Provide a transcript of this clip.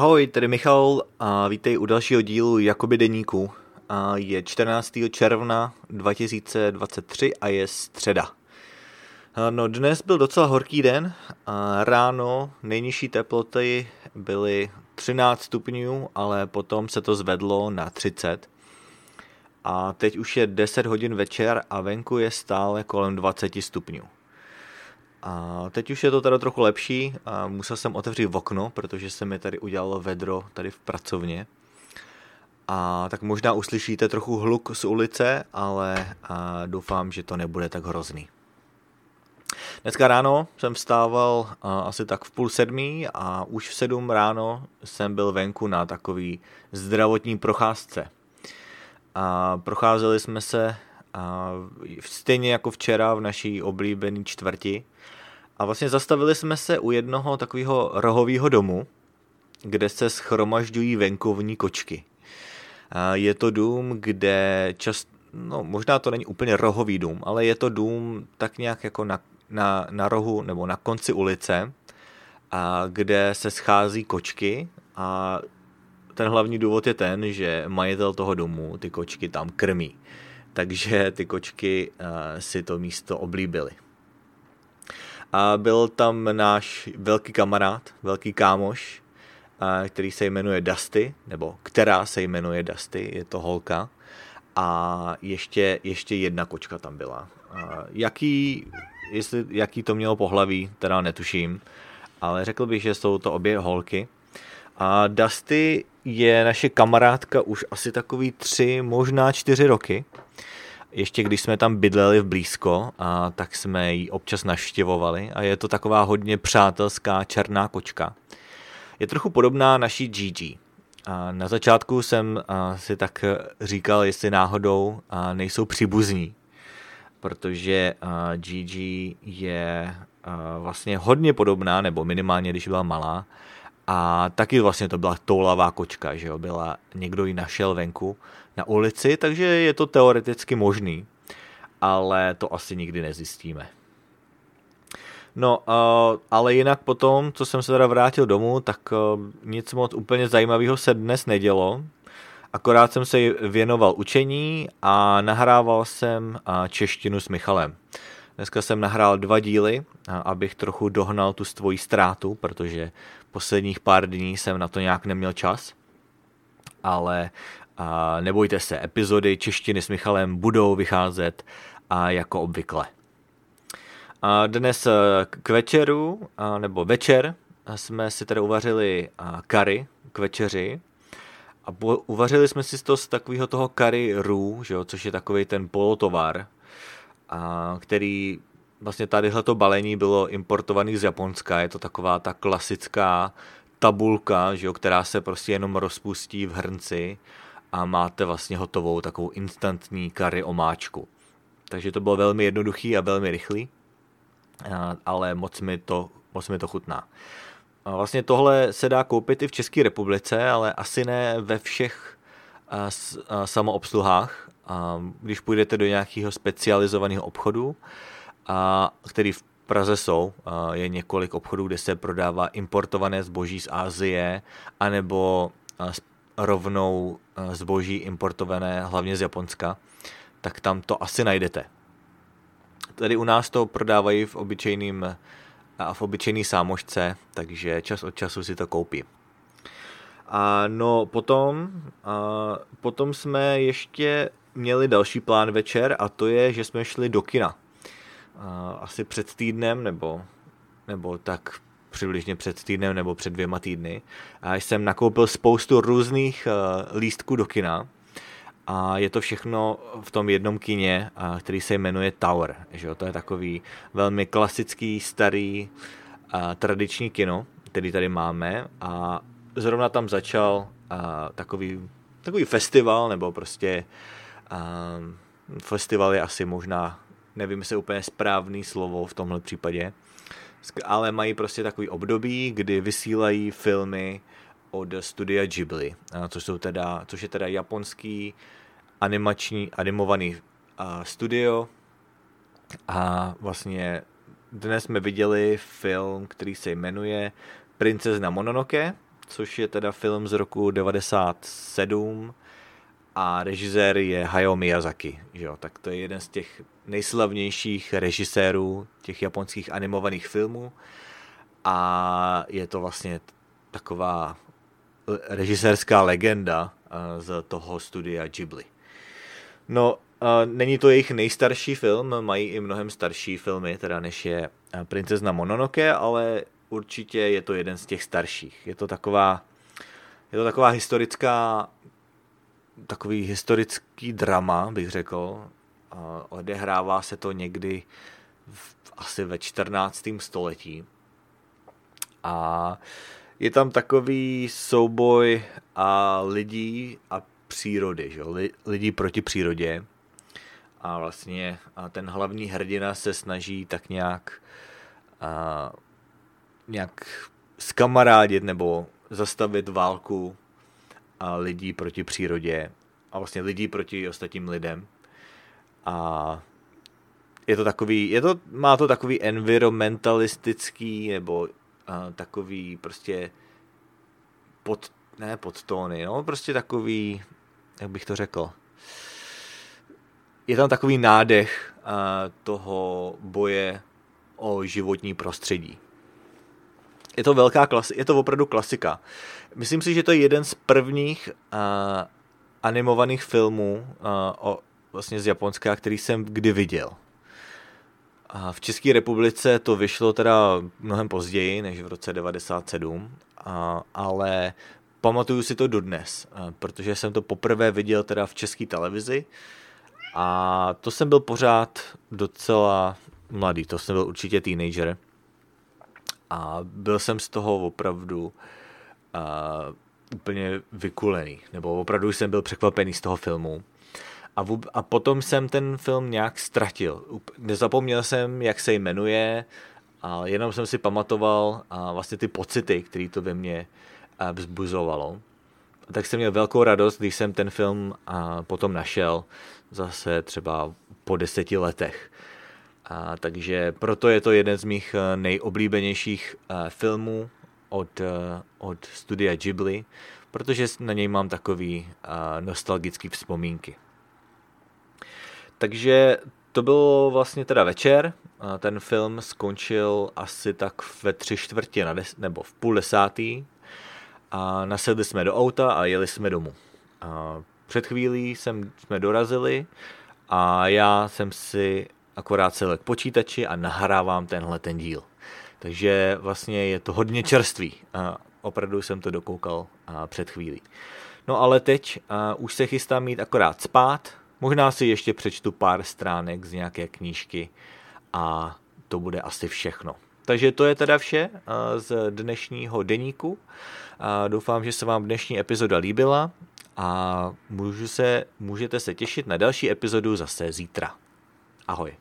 Ahoj, tady Michal a vítej u dalšího dílu Jakoby deníku. A je 14. června 2023 a je středa. No dnes byl docela horký den a ráno nejnižší teploty byly 13 stupňů, ale potom se to zvedlo na 30. A teď už je 10 hodin večer a venku je stále kolem 20 stupňů. A teď už je to teda trochu lepší a musel jsem otevřít okno, protože se mi tady udělalo vedro tady v pracovně. A tak možná uslyšíte trochu hluk z ulice, ale a doufám, že to nebude tak hrozný. Dneska ráno jsem vstával asi tak v půl sedmí a už v sedm ráno jsem byl venku na takový zdravotní procházce. A procházeli jsme se a stejně jako včera v naší oblíbené čtvrti. A vlastně zastavili jsme se u jednoho takového rohového domu, kde se schromažďují venkovní kočky. A je to dům, kde čas, no možná to není úplně rohový dům, ale je to dům tak nějak jako na, na, na rohu nebo na konci ulice, a kde se schází kočky a ten hlavní důvod je ten, že majitel toho domu ty kočky tam krmí takže ty kočky uh, si to místo oblíbily. A byl tam náš velký kamarád, velký kámoš, uh, který se jmenuje Dusty, nebo která se jmenuje Dusty, je to holka. A ještě, ještě jedna kočka tam byla. Uh, jaký, jestli, jaký to mělo pohlaví, teda netuším, ale řekl bych, že jsou to obě holky. A Dusty je naše kamarádka už asi takový tři, možná čtyři roky. Ještě když jsme tam bydleli v blízko, a tak jsme ji občas navštěvovali a je to taková hodně přátelská černá kočka. Je trochu podobná naší Gigi. A na začátku jsem si tak říkal, jestli náhodou nejsou příbuzní, protože Gigi je vlastně hodně podobná, nebo minimálně když byla malá, a taky vlastně to byla toulavá kočka, že jo, byla, někdo ji našel venku na ulici, takže je to teoreticky možný, ale to asi nikdy nezjistíme. No, ale jinak potom, co jsem se teda vrátil domů, tak nic moc úplně zajímavého se dnes nedělo. Akorát jsem se věnoval učení a nahrával jsem češtinu s Michalem. Dneska jsem nahrál dva díly, abych trochu dohnal tu svoji ztrátu, protože posledních pár dní jsem na to nějak neměl čas. Ale a nebojte se, epizody češtiny s Michalem budou vycházet a jako obvykle. A dnes k večeru, nebo večer, jsme si tady uvařili kary k večeři. A uvařili jsme si to z takového toho kary rů, což je takový ten polotovar, a který vlastně tadyhle to balení bylo importovaný z Japonska, je to taková ta klasická tabulka, že jo, která se prostě jenom rozpustí v hrnci a máte vlastně hotovou takovou instantní kary omáčku. Takže to bylo velmi jednoduchý a velmi rychlý, ale moc mi to, moc mi to chutná. A vlastně tohle se dá koupit i v České republice, ale asi ne ve všech samoobsluhách, když půjdete do nějakého specializovaného obchodu, a který v Praze jsou, je několik obchodů, kde se prodává importované zboží z Asie, anebo rovnou zboží importované hlavně z Japonska, tak tam to asi najdete. Tady u nás to prodávají v obyčejným a v obyčejný sámošce, takže čas od času si to koupím. A no potom, a potom jsme ještě měli další plán večer a to je, že jsme šli do kina. Asi před týdnem nebo, nebo tak přibližně před týdnem nebo před dvěma týdny. A jsem nakoupil spoustu různých uh, lístků do kina a je to všechno v tom jednom kině, který se jmenuje Tower. Že jo? To je takový velmi klasický, starý, tradiční kino, který tady máme a zrovna tam začal takový, takový festival, nebo prostě uh, festival je asi možná, nevím, jestli je úplně správný slovo v tomhle případě, ale mají prostě takový období, kdy vysílají filmy od studia Ghibli, což, jsou teda, což je teda japonský animační, animovaný studio. A vlastně dnes jsme viděli film, který se jmenuje Princezna Mononoke, což je teda film z roku 97 a režisér je Hayao Miyazaki. Že jo? Tak to je jeden z těch nejslavnějších režisérů těch japonských animovaných filmů a je to vlastně taková režisérská legenda eh, z toho studia Ghibli. No, eh, není to jejich nejstarší film, mají i mnohem starší filmy, teda než je eh, Princezna Mononoke, ale určitě je to jeden z těch starších. Je to taková, je to taková historická, takový historický drama, bych řekl. Odehrává se to někdy v, asi ve 14. století. A je tam takový souboj a lidí a přírody, že? lidí proti přírodě. A vlastně a ten hlavní hrdina se snaží tak nějak, a, nějak skamarádit nebo zastavit válku a lidí proti přírodě a vlastně lidí proti ostatním lidem. A je to takový, je to, má to takový environmentalistický nebo a, takový prostě pod, ne podtóny, no prostě takový, jak bych to řekl, je tam takový nádech a, toho boje o životní prostředí. Je to velká klasi- je to opravdu klasika. Myslím si, že to je jeden z prvních a, animovaných filmů a, o, vlastně z Japonska, který jsem kdy viděl. A v České republice to vyšlo teda mnohem později, než v roce 97, a, ale pamatuju si to dodnes, protože jsem to poprvé viděl teda v české televizi a to jsem byl pořád docela mladý, to jsem byl určitě teenager a byl jsem z toho opravdu a, úplně vykulený, nebo opravdu jsem byl překvapený z toho filmu. A, vůb, a potom jsem ten film nějak ztratil. Nezapomněl jsem, jak se jmenuje, a jenom jsem si pamatoval a vlastně ty pocity, které to ve mně vzbuzovalo. Tak jsem měl velkou radost, když jsem ten film a potom našel zase třeba po deseti letech. A takže proto je to jeden z mých nejoblíbenějších filmů od, od studia Ghibli, protože na něj mám takový nostalgický vzpomínky. Takže to bylo vlastně teda večer, ten film skončil asi tak ve tři čtvrtě na des, nebo v půl desátý a nasedli jsme do auta a jeli jsme domů. A před chvílí jsem, jsme dorazili a já jsem si akorát sedl k počítači a nahrávám tenhle ten díl. Takže vlastně je to hodně čerstvý. A opravdu jsem to dokoukal před chvílí. No ale teď už se chystám mít akorát spát, Možná si ještě přečtu pár stránek z nějaké knížky a to bude asi všechno. Takže to je teda vše z dnešního deníku. Doufám, že se vám dnešní epizoda líbila a můžu se, můžete se těšit na další epizodu zase zítra. Ahoj.